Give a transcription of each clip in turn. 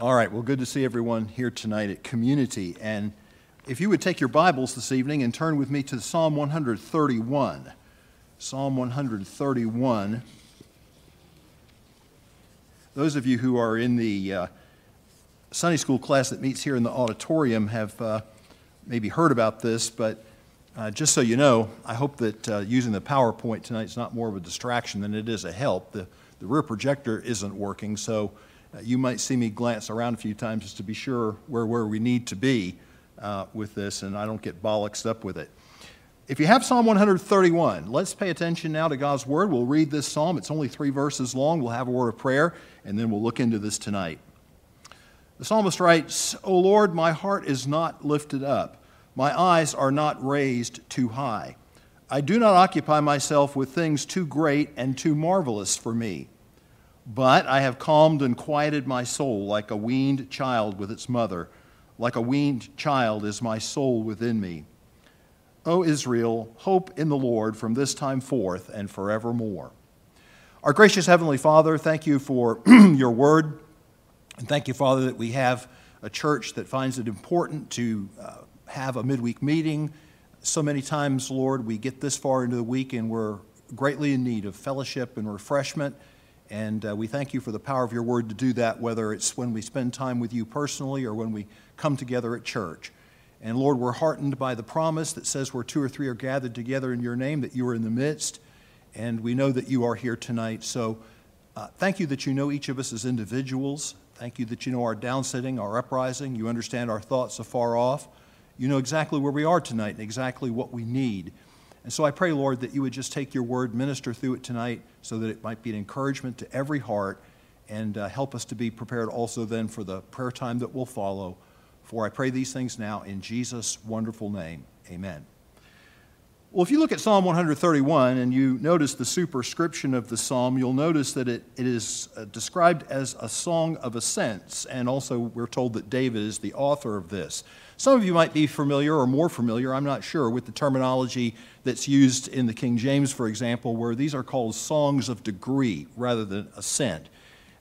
All right, well, good to see everyone here tonight at Community. And if you would take your Bibles this evening and turn with me to Psalm 131. Psalm 131. Those of you who are in the uh, Sunday school class that meets here in the auditorium have uh, maybe heard about this, but uh, just so you know, I hope that uh, using the PowerPoint tonight is not more of a distraction than it is a help. The, the rear projector isn't working, so you might see me glance around a few times just to be sure where, where we need to be uh, with this and I don't get bollocksed up with it. If you have Psalm 131, let's pay attention now to God's Word. We'll read this psalm. It's only three verses long. We'll have a word of prayer, and then we'll look into this tonight. The psalmist writes, O Lord, my heart is not lifted up my eyes are not raised too high. I do not occupy myself with things too great and too marvelous for me. But I have calmed and quieted my soul like a weaned child with its mother. Like a weaned child is my soul within me. O Israel, hope in the Lord from this time forth and forevermore. Our gracious Heavenly Father, thank you for your word. And thank you, Father, that we have a church that finds it important to uh, have a midweek meeting. So many times, Lord, we get this far into the week and we're greatly in need of fellowship and refreshment. And uh, we thank you for the power of your word to do that, whether it's when we spend time with you personally or when we come together at church. And Lord, we're heartened by the promise that says where two or three are gathered together in your name, that you are in the midst. And we know that you are here tonight. So uh, thank you that you know each of us as individuals. Thank you that you know our downsitting, our uprising. You understand our thoughts afar off. You know exactly where we are tonight and exactly what we need. And so I pray, Lord, that you would just take your word, minister through it tonight so that it might be an encouragement to every heart and uh, help us to be prepared also then for the prayer time that will follow. For I pray these things now in Jesus' wonderful name. Amen. Well, if you look at Psalm 131 and you notice the superscription of the psalm, you'll notice that it, it is uh, described as a song of ascents, and also we're told that David is the author of this. Some of you might be familiar or more familiar, I'm not sure, with the terminology that's used in the King James, for example, where these are called songs of degree rather than ascent.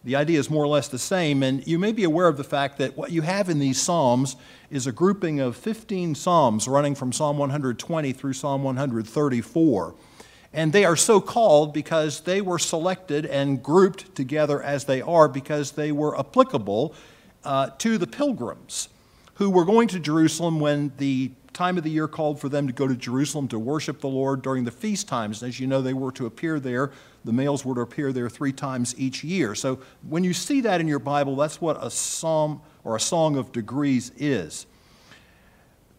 The idea is more or less the same, and you may be aware of the fact that what you have in these Psalms is a grouping of 15 Psalms running from Psalm 120 through Psalm 134. And they are so called because they were selected and grouped together as they are because they were applicable uh, to the pilgrims who were going to Jerusalem when the time of the year called for them to go to Jerusalem to worship the Lord during the feast times. As you know, they were to appear there. The males were to appear there three times each year. So when you see that in your Bible, that's what a psalm or a song of degrees is.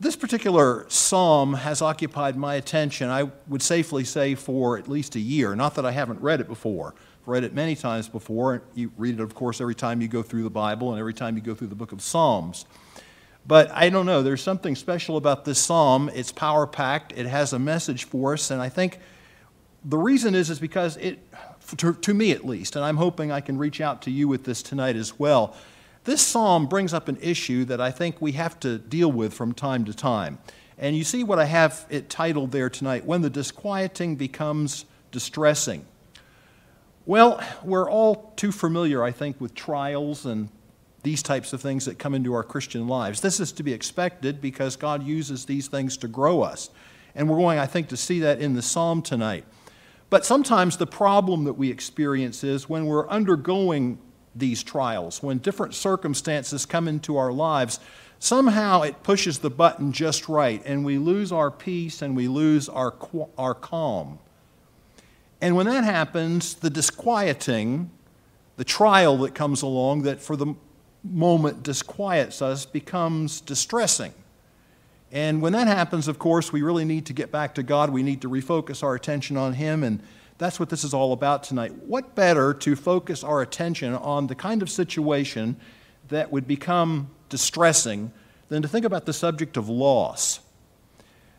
This particular psalm has occupied my attention, I would safely say, for at least a year. Not that I haven't read it before. I've read it many times before. You read it, of course, every time you go through the Bible and every time you go through the book of Psalms. But I don't know, there's something special about this psalm. It's power packed, it has a message for us, and I think the reason is, is because it, to, to, me at least, and I'm hoping I can reach out to you with this tonight as well. This psalm brings up an issue that I think we have to deal with from time to time. And you see what I have it titled there tonight When the Disquieting Becomes Distressing. Well, we're all too familiar, I think, with trials and these types of things that come into our Christian lives. This is to be expected because God uses these things to grow us. And we're going, I think, to see that in the psalm tonight. But sometimes the problem that we experience is when we're undergoing these trials, when different circumstances come into our lives, somehow it pushes the button just right, and we lose our peace and we lose our, our calm. And when that happens, the disquieting, the trial that comes along, that for the moment disquiets us becomes distressing. And when that happens, of course, we really need to get back to God. We need to refocus our attention on Him, and that's what this is all about tonight. What better to focus our attention on the kind of situation that would become distressing than to think about the subject of loss?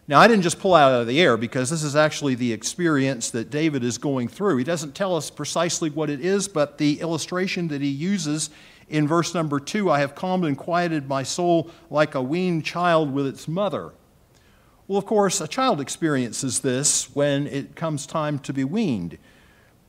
Now, I didn't just pull out of the air because this is actually the experience that David is going through. He doesn't tell us precisely what it is, but the illustration that he uses in verse number two, I have calmed and quieted my soul like a weaned child with its mother. Well, of course, a child experiences this when it comes time to be weaned.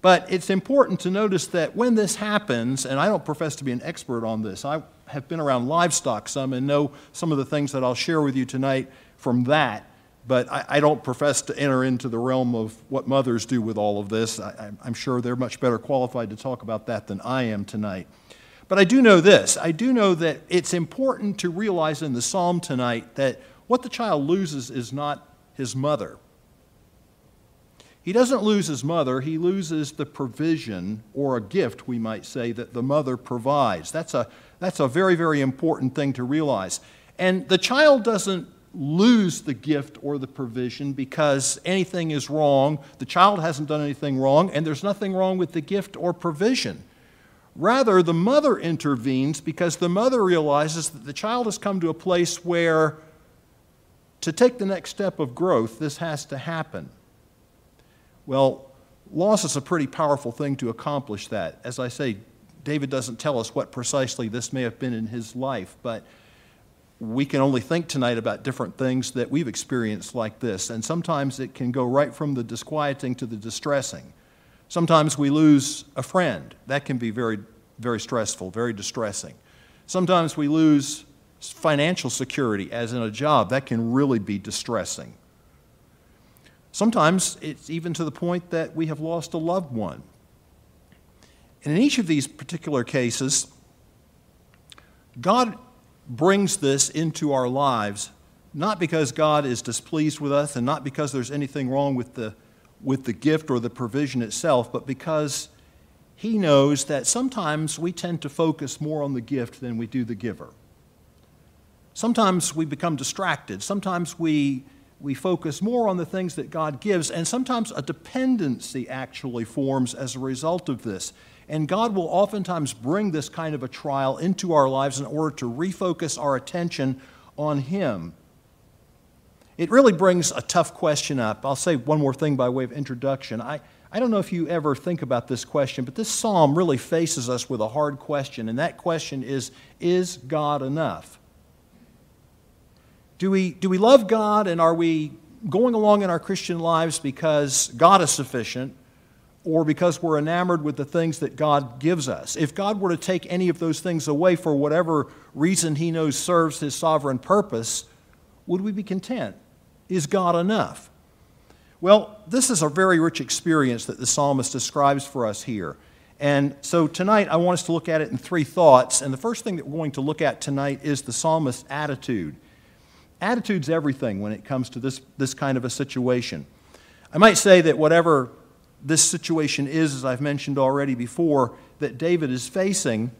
But it's important to notice that when this happens, and I don't profess to be an expert on this, I have been around livestock some and know some of the things that I'll share with you tonight from that, but I, I don't profess to enter into the realm of what mothers do with all of this. I, I'm sure they're much better qualified to talk about that than I am tonight. But I do know this I do know that it's important to realize in the psalm tonight that what the child loses is not his mother. He doesn't lose his mother, he loses the provision or a gift, we might say, that the mother provides. That's a, that's a very, very important thing to realize. And the child doesn't lose the gift or the provision because anything is wrong. The child hasn't done anything wrong, and there's nothing wrong with the gift or provision. Rather, the mother intervenes because the mother realizes that the child has come to a place where to take the next step of growth, this has to happen. Well, loss is a pretty powerful thing to accomplish that. As I say, David doesn't tell us what precisely this may have been in his life, but we can only think tonight about different things that we've experienced like this. And sometimes it can go right from the disquieting to the distressing. Sometimes we lose a friend. That can be very, very stressful, very distressing. Sometimes we lose financial security, as in a job. That can really be distressing. Sometimes it's even to the point that we have lost a loved one. And in each of these particular cases, God brings this into our lives not because God is displeased with us and not because there's anything wrong with the, with the gift or the provision itself, but because He knows that sometimes we tend to focus more on the gift than we do the giver. Sometimes we become distracted. Sometimes we we focus more on the things that God gives, and sometimes a dependency actually forms as a result of this. And God will oftentimes bring this kind of a trial into our lives in order to refocus our attention on Him. It really brings a tough question up. I'll say one more thing by way of introduction. I, I don't know if you ever think about this question, but this psalm really faces us with a hard question, and that question is Is God enough? Do we, do we love God and are we going along in our Christian lives because God is sufficient or because we're enamored with the things that God gives us? If God were to take any of those things away for whatever reason He knows serves His sovereign purpose, would we be content? Is God enough? Well, this is a very rich experience that the psalmist describes for us here. And so tonight I want us to look at it in three thoughts. And the first thing that we're going to look at tonight is the psalmist's attitude attitude's everything when it comes to this, this kind of a situation. I might say that whatever this situation is, as I've mentioned already before, that David is facing,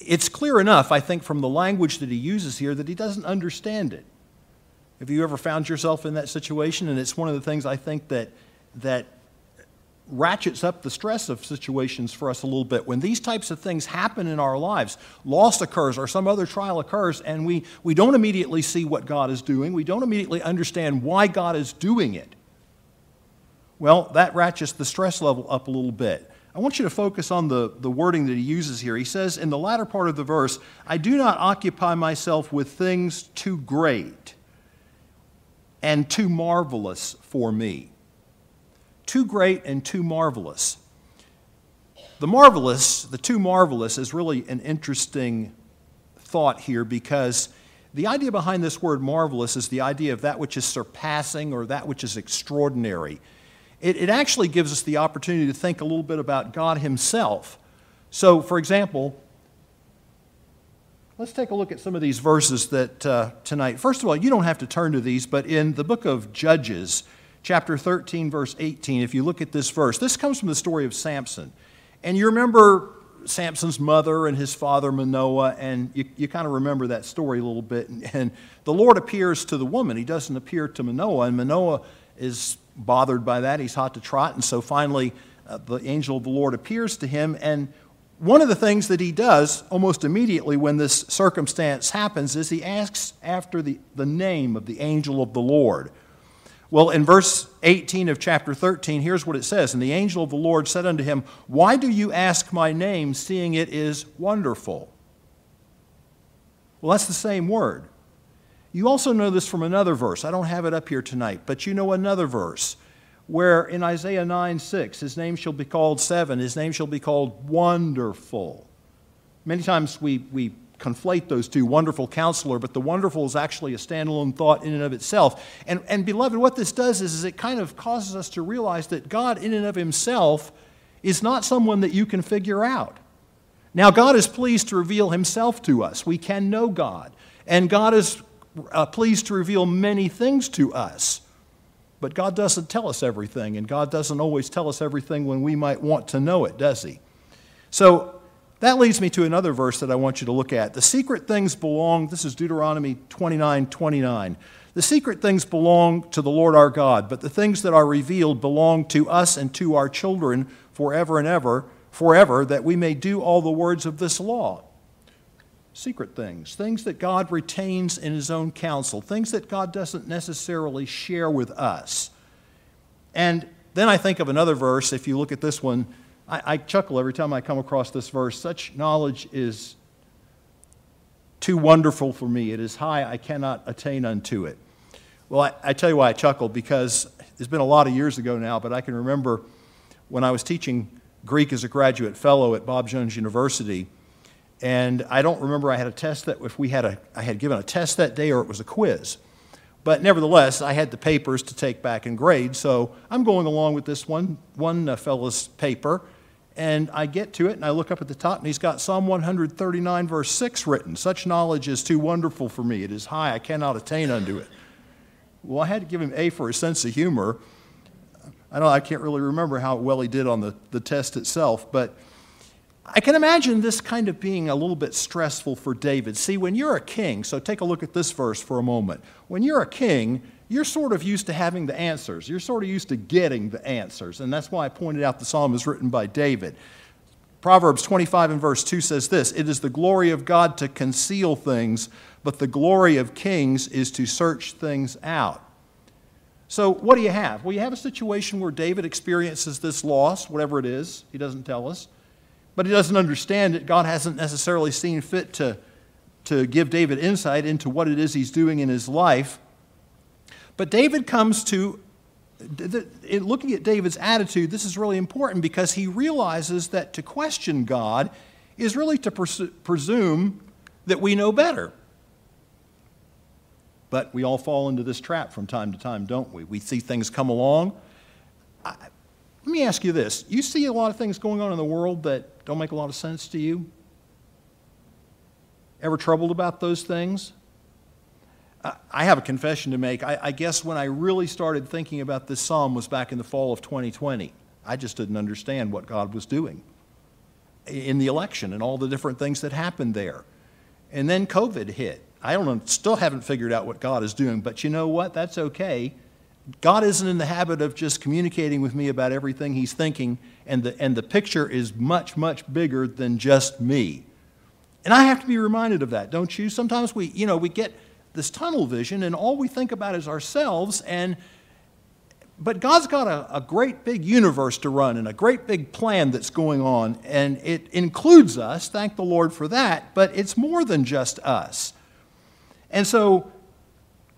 it's clear enough, I think, from the language that he uses here that he doesn't understand it. Have you ever found yourself in that situation? And it's one of the things I think that, that ratchets up the stress of situations for us a little bit. When these types of things happen in our lives, loss occurs or some other trial occurs, and we, we don't immediately see what God is doing, we don't immediately understand why God is doing it. Well, that ratchets the stress level up a little bit. I want you to focus on the, the wording that he uses here. He says in the latter part of the verse, I do not occupy myself with things too great and too marvelous for me too great and too marvelous. The marvelous, the too marvelous, is really an interesting thought here because the idea behind this word marvelous is the idea of that which is surpassing or that which is extraordinary. It, it actually gives us the opportunity to think a little bit about God Himself. So, for example, let's take a look at some of these verses that uh, tonight. First of all, you don't have to turn to these, but in the book of Judges, chapter 13, verse 18, if you look at this verse, this comes from the story of Samson. And you remember Samson's mother and his father Manoah, and you, you kind of remember that story a little bit. And, and, the Lord appears to the woman, He doesn't appear to Manoah, and Manoah is bothered by that. He's hot to trot, and so finally uh, the angel of the Lord appears to him. And one of the things that he does almost immediately when this circumstance happens is he asks after the, the name of the angel of the Lord. Well, in verse 18 of chapter 13, here's what it says And the angel of the Lord said unto him, Why do you ask my name, seeing it is wonderful? Well, that's the same word. You also know this from another verse. I don't have it up here tonight, but you know another verse where in Isaiah 9 6, his name shall be called seven, his name shall be called wonderful. Many times we, we conflate those two, wonderful counselor, but the wonderful is actually a standalone thought in and of itself. And, and beloved, what this does is, is it kind of causes us to realize that God, in and of himself, is not someone that you can figure out. Now, God is pleased to reveal himself to us. We can know God. And God is uh, pleased to reveal many things to us. But God doesn't tell us everything, and God doesn't always tell us everything when we might want to know it, does He? So that leads me to another verse that I want you to look at. The secret things belong, this is Deuteronomy 29 29. The secret things belong to the Lord our God, but the things that are revealed belong to us and to our children forever and ever, forever, that we may do all the words of this law secret things, things that God retains in His own counsel, things that God doesn't necessarily share with us. And then I think of another verse. If you look at this one, I, I chuckle every time I come across this verse. Such knowledge is too wonderful for me. It is high, I cannot attain unto it. Well, I, I tell you why I chuckle, because it's been a lot of years ago now, but I can remember when I was teaching Greek as a graduate fellow at Bob Jones University and I don't remember I had a test that if we had a I had given a test that day or it was a quiz. But nevertheless, I had the papers to take back and grade, so I'm going along with this one one uh, fellow's paper, and I get to it and I look up at the top and he's got Psalm 139 verse 6 written. Such knowledge is too wonderful for me. It is high, I cannot attain unto it. Well, I had to give him A for his sense of humor. I don't I can't really remember how well he did on the, the test itself, but I can imagine this kind of being a little bit stressful for David. See, when you're a king, so take a look at this verse for a moment. When you're a king, you're sort of used to having the answers. You're sort of used to getting the answers. And that's why I pointed out the psalm is written by David. Proverbs 25 and verse 2 says this It is the glory of God to conceal things, but the glory of kings is to search things out. So, what do you have? Well, you have a situation where David experiences this loss, whatever it is, he doesn't tell us but he doesn't understand it. God hasn't necessarily seen fit to, to give David insight into what it is he's doing in his life. But David comes to, looking at David's attitude, this is really important because he realizes that to question God is really to presume that we know better. But we all fall into this trap from time to time, don't we? We see things come along. I, let me ask you this. You see a lot of things going on in the world that don't make a lot of sense to you? Ever troubled about those things? I have a confession to make. I, I, guess when I really started thinking about this psalm was back in the fall of 2020. I just didn't understand what God was doing in the election and all the different things that happened there. And then COVID hit. I don't still haven't figured out what God is doing, but you know what? That's okay God isn't in the habit of just communicating with me about everything He's thinking, and the, and the picture is much, much bigger than just me. And I have to be reminded of that, don't you? Sometimes we, you know, we get this tunnel vision, and all we think about is ourselves, and but God's got a, a great big universe to run and a great big plan that's going on, and it includes us. Thank the Lord for that, but it's more than just us. And so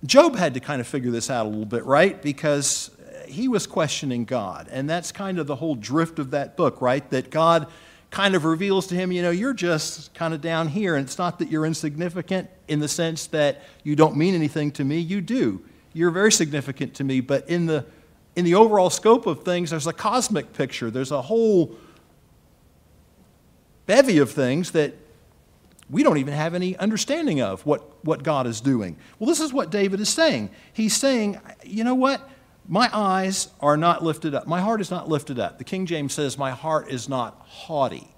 Job had to kind of figure this out a little bit, right? Because he was questioning God. And that's kind of the whole drift of that book, right? That God kind of reveals to him, you know, you're just kind of down here. And it's not that you're insignificant in the sense that you don't mean anything to me. You do. You're very significant to me. But in the, in the overall scope of things, there's a cosmic picture, there's a whole bevy of things that we don't even have any understanding of what, what God is doing. Well, this is what David is saying. He's saying, you know what? My eyes are not lifted up. My heart is not lifted up. The King James says, My heart is not haughty.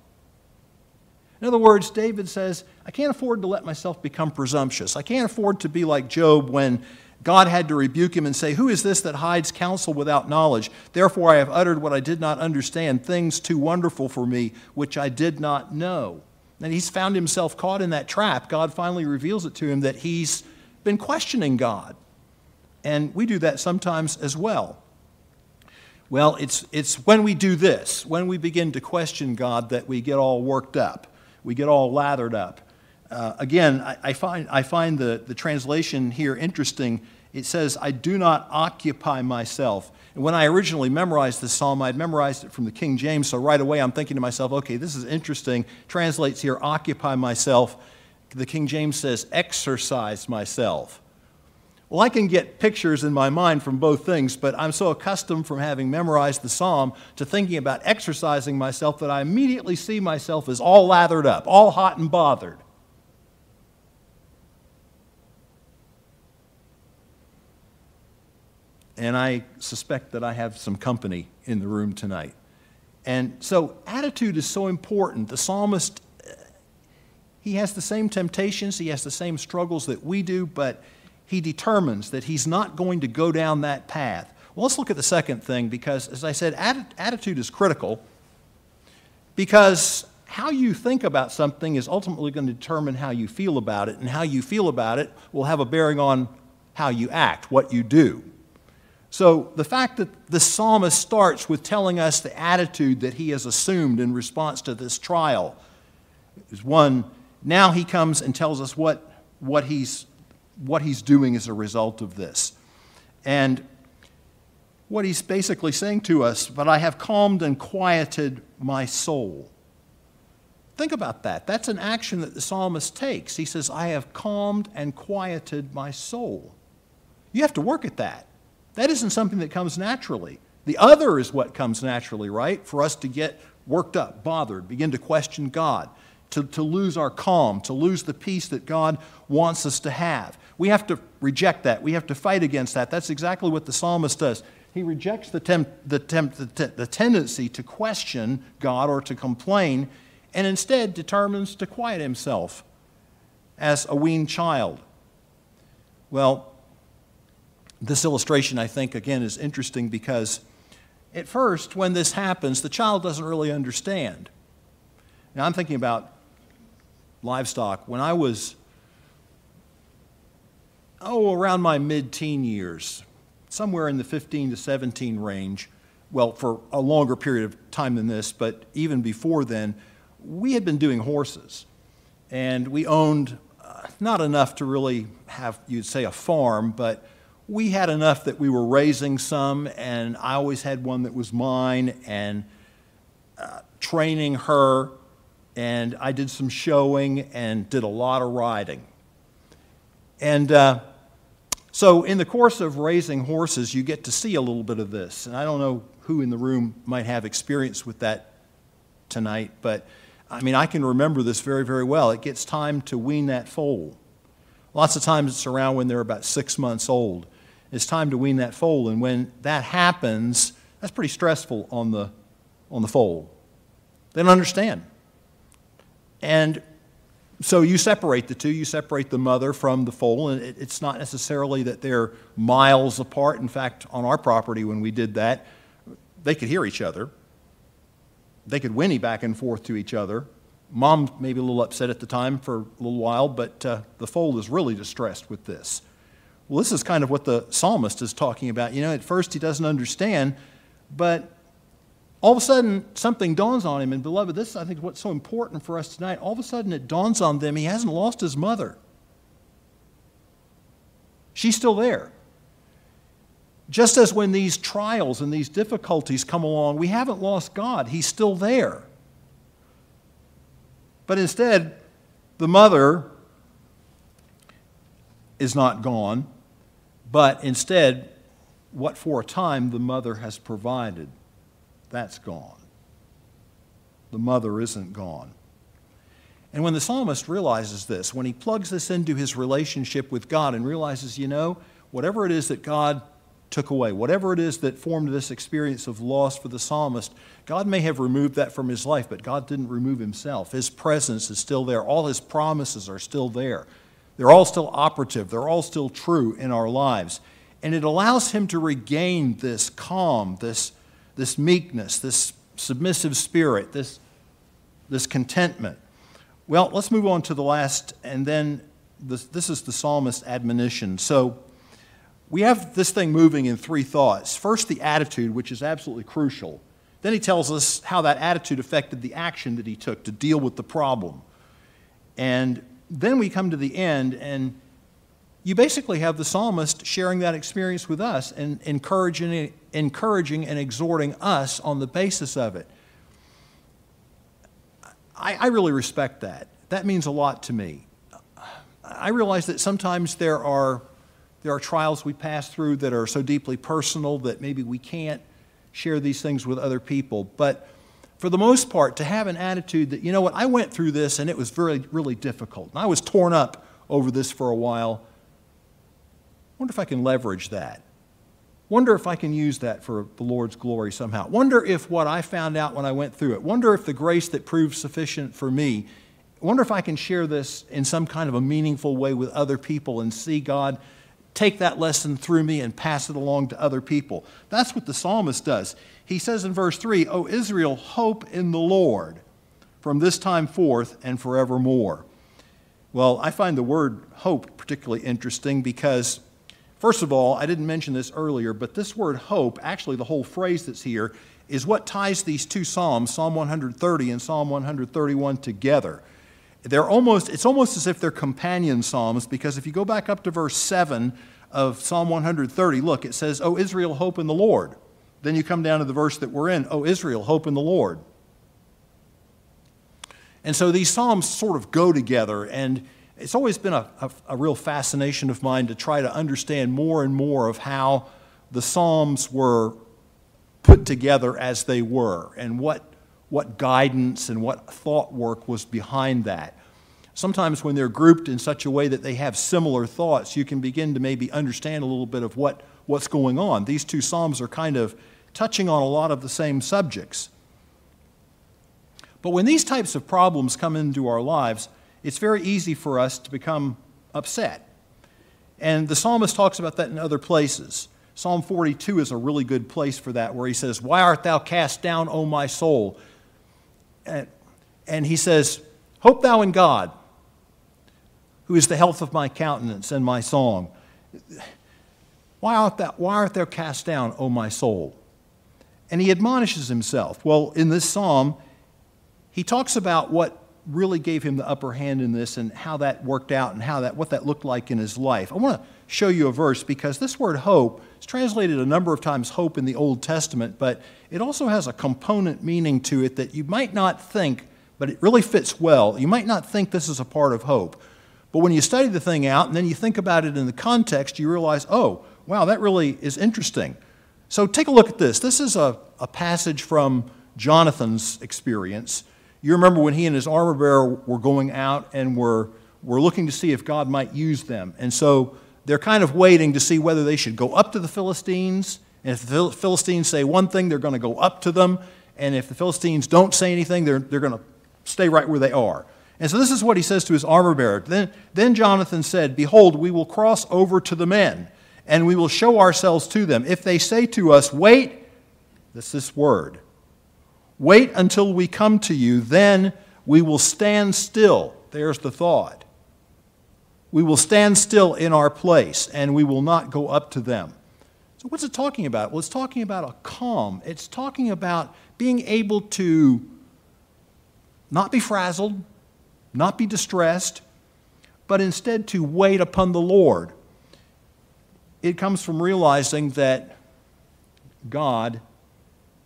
In other words, David says, I can't afford to let myself become presumptuous. I can't afford to be like Job when God had to rebuke him and say, Who is this that hides counsel without knowledge? Therefore, I have uttered what I did not understand, things too wonderful for me, which I did not know and he's found himself caught in that trap, God finally reveals it to him that he's been questioning God. And we do that sometimes as well. Well, it's, it's when we do this, when we begin to question God, that we get all worked up. We get all lathered up. Uh, again, I, I, find, I find the, the translation here interesting. it says, I do not occupy myself. And when I originally memorized this psalm, I'd memorized it from the King James, so right away I'm thinking to myself, okay, this is interesting. Translates here, occupy myself. The King James says, exercise myself. Well, I can get pictures in my mind from both things, but I'm so accustomed from having memorized the psalm to thinking about exercising myself that I immediately see myself as all lathered up, all hot and bothered. And I suspect that I have some company in the room tonight. And so, attitude is so important. The psalmist, he has the same temptations, he has the same struggles that we do, but he determines that he's not going to go down that path. Well, let's look at the second thing because, as I said, attitude is critical because how you think about something is ultimately going to determine how you feel about it, and how you feel about it will have a bearing on how you act, what you do. So, the fact that the psalmist starts with telling us the attitude that he has assumed in response to this trial is one. Now he comes and tells us what, what he's what he's doing as a result of this. And what he's basically saying to us, but I have calmed and quieted my soul. Think about that. That's an action that the psalmist takes. He says, I have calmed and quieted my soul. You have to work at that. That isn't something that comes naturally. The other is what comes naturally, right? For us to get worked up, bothered, begin to question God, to, to lose our calm, to lose the peace that God wants us to have. We have to reject that. We have to fight against that. That's exactly what the psalmist does. He rejects the, temp, the, temp, the, the tendency to question God or to complain, and instead determines to quiet himself as a weaned child. Well, this illustration, I think, again, is interesting because at first, when this happens, the child doesn't really understand. Now, I'm thinking about livestock. When I was oh, around my mid teen years, somewhere in the 15 to 17 range. Well, for a longer period of time than this, but even before then, we had been doing horses. And we owned uh, not enough to really have, you'd say, a farm, but we had enough that we were raising some, and I always had one that was mine, and uh, training her, and I did some showing and did a lot of riding. And uh, so, in the course of raising horses, you get to see a little bit of this. And I don't know who in the room might have experience with that tonight, but I mean, I can remember this very, very well. It gets time to wean that foal. Lots of times it's around when they're about six months old. It's time to wean that foal, and when that happens, that's pretty stressful on the, on the foal. They don't understand. And so you separate the two. You separate the mother from the foal, and it, it's not necessarily that they're miles apart. In fact, on our property, when we did that, they could hear each other. They could whinny back and forth to each other. Mom may be a little upset at the time for a little while, but uh, the foal is really distressed with this. Well, this is kind of what the psalmist is talking about. You know, at first he doesn't understand, but all of a sudden something dawns on him. And beloved, this I think is what's so important for us tonight. All of a sudden it dawns on them he hasn't lost his mother. She's still there. Just as when these trials and these difficulties come along, we haven't lost God. He's still there. But instead, the mother is not gone, but instead, what for a time the mother has provided that's gone. The mother isn't gone. And when the psalmist realizes this, when he plugs this into his relationship with God and realizes, you know, whatever it is that God took away, whatever it is that formed this experience of loss for the psalmist, God may have removed that from his life, but God didn't remove himself. His presence is still there, all his promises are still there. They're all still operative, they're all still true in our lives. And it allows him to regain this calm, this this meekness, this submissive spirit, this, this contentment. Well, let's move on to the last, and then this, this is the psalmist's admonition. So we have this thing moving in three thoughts. First, the attitude, which is absolutely crucial. Then he tells us how that attitude affected the action that he took to deal with the problem. And then we come to the end, and you basically have the psalmist sharing that experience with us and encouraging, encouraging and exhorting us on the basis of it. I, I really respect that. That means a lot to me. I realize that sometimes there are, there are trials we pass through that are so deeply personal that maybe we can't share these things with other people. But for the most part, to have an attitude that, you know what, I went through this and it was very, really difficult. And I was torn up over this for a while. wonder if I can leverage that. Wonder if I can use that for the Lord's glory somehow. Wonder if what I found out when I went through it, wonder if the grace that proved sufficient for me, wonder if I can share this in some kind of a meaningful way with other people and see God take that lesson through me and pass it along to other people. That's what the psalmist does. He says in verse 3, O Israel, hope in the Lord from this time forth and forevermore. Well, I find the word hope particularly interesting because, first of all, I didn't mention this earlier, but this word hope, actually, the whole phrase that's here, is what ties these two Psalms, Psalm 130 and Psalm 131, together. They're almost, it's almost as if they're companion Psalms because if you go back up to verse 7 of Psalm 130, look, it says, O Israel, hope in the Lord. Then you come down to the verse that we're in, O Israel, hope in the Lord. And so these Psalms sort of go together, and it's always been a, a, a, real fascination of mine to try to understand more and more of how the Psalms were put together as they were and what what guidance and what thought work was behind that. Sometimes, when they're grouped in such a way that they have similar thoughts, you can begin to maybe understand a little bit of what, what's going on. These two Psalms are kind of touching on a lot of the same subjects. But when these types of problems come into our lives, it's very easy for us to become upset. And the psalmist talks about that in other places. Psalm 42 is a really good place for that, where he says, Why art thou cast down, O my soul? And, and he says, Hope thou in God, who is the health of my countenance and my song. Why art thou, why art thou cast down, O my soul? And he admonishes himself. Well, in this psalm, he talks about what really gave him the upper hand in this and how that worked out and how that what that looked like in his life. I want to show you a verse because this word hope is translated a number of times hope in the Old Testament, but it also has a component meaning to it that you might not think, but it really fits well. You might not think this is a part of hope. But when you study the thing out and then you think about it in the context, you realize, oh, wow, that really is interesting. So take a look at this. This is a, a passage from Jonathan's experience. You remember when he and his armor bearer were going out and were, were looking to see if God might use them. And so they're kind of waiting to see whether they should go up to the Philistines. And if the Philistines say one thing, they're going to go up to them. And if the Philistines don't say anything, they're, they're going to stay right where they are. And so this is what he says to his armor bearer. Then, then Jonathan said, Behold, we will cross over to the men, and we will show ourselves to them. If they say to us, Wait, this is this word Wait until we come to you, then we will stand still. There's the thought. We will stand still in our place and we will not go up to them. So, what's it talking about? Well, it's talking about a calm. It's talking about being able to not be frazzled, not be distressed, but instead to wait upon the Lord. It comes from realizing that God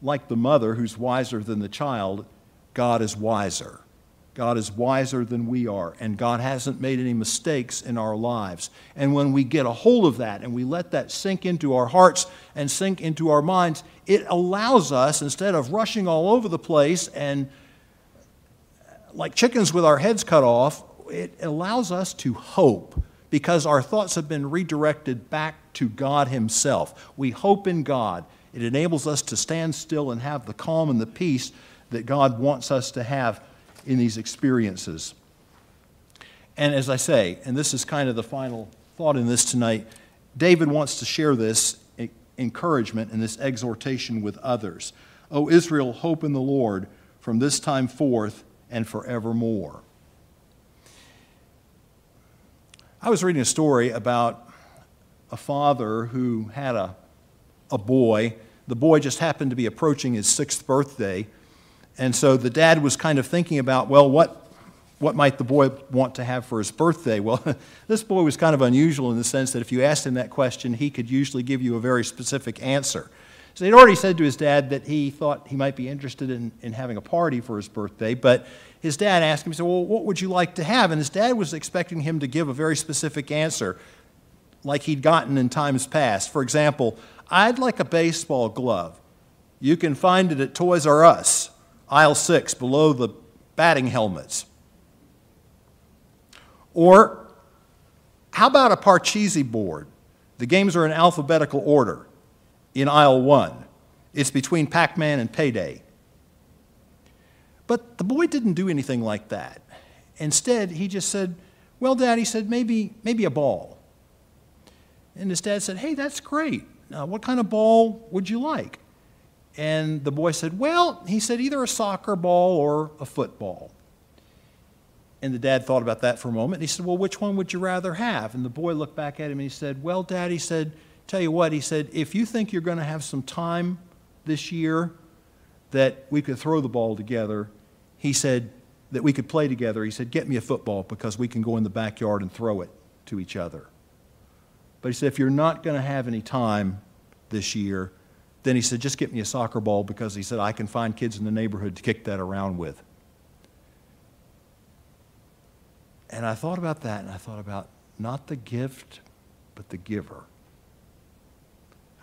like the mother who's wiser than the child, God is wiser. God is wiser than we are, and God hasn't made any mistakes in our lives. And when we get a hold of that and we let that sink into our hearts and sink into our minds, it allows us, instead of rushing all over the place and like chickens with our heads cut off, it allows us to hope because our thoughts have been redirected back to God Himself. We hope in God. It enables us to stand still and have the calm and the peace that God wants us to have in these experiences. And as I say, and this is kind of the final thought in this tonight, David wants to share this encouragement and this exhortation with others. O Israel, hope in the Lord from this time forth and forevermore. I was reading a story about a father who had a, a boy the boy just happened to be approaching his sixth birthday. And so the dad was kind of thinking about, well, what, what might the boy want to have for his birthday? Well, this boy was kind of unusual in the sense that if you asked him that question, he could usually give you a very specific answer. So he'd already said to his dad that he thought he might be interested in, in having a party for his birthday, but his dad asked him, he said, Well, what would you like to have? And his dad was expecting him to give a very specific answer, like he'd gotten in times past. For example, I'd like a baseball glove. You can find it at Toys R Us, aisle six, below the batting helmets. Or, how about a Parcheesi board? The games are in alphabetical order in aisle one. It's between Pac Man and Payday. But the boy didn't do anything like that. Instead, he just said, Well, Dad, he said, maybe, maybe a ball. And his dad said, Hey, that's great. Uh, what kind of ball would you like? And the boy said, Well, he said, either a soccer ball or a football. And the dad thought about that for a moment. He said, Well, which one would you rather have? And the boy looked back at him and he said, Well, Dad, he said, Tell you what, he said, if you think you're going to have some time this year that we could throw the ball together, he said, that we could play together. He said, Get me a football because we can go in the backyard and throw it to each other. But he said, If you're not going to have any time this year, then he said, Just get me a soccer ball because he said, I can find kids in the neighborhood to kick that around with. And I thought about that and I thought about not the gift, but the giver.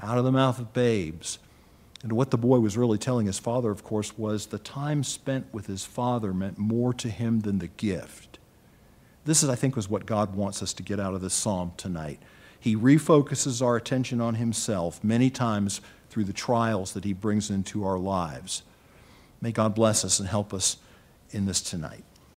Out of the mouth of babes. And what the boy was really telling his father, of course, was the time spent with his father meant more to him than the gift. This is, I think, was what God wants us to get out of this psalm tonight. He refocuses our attention on himself many times through the trials that he brings into our lives. May God bless us and help us in this tonight.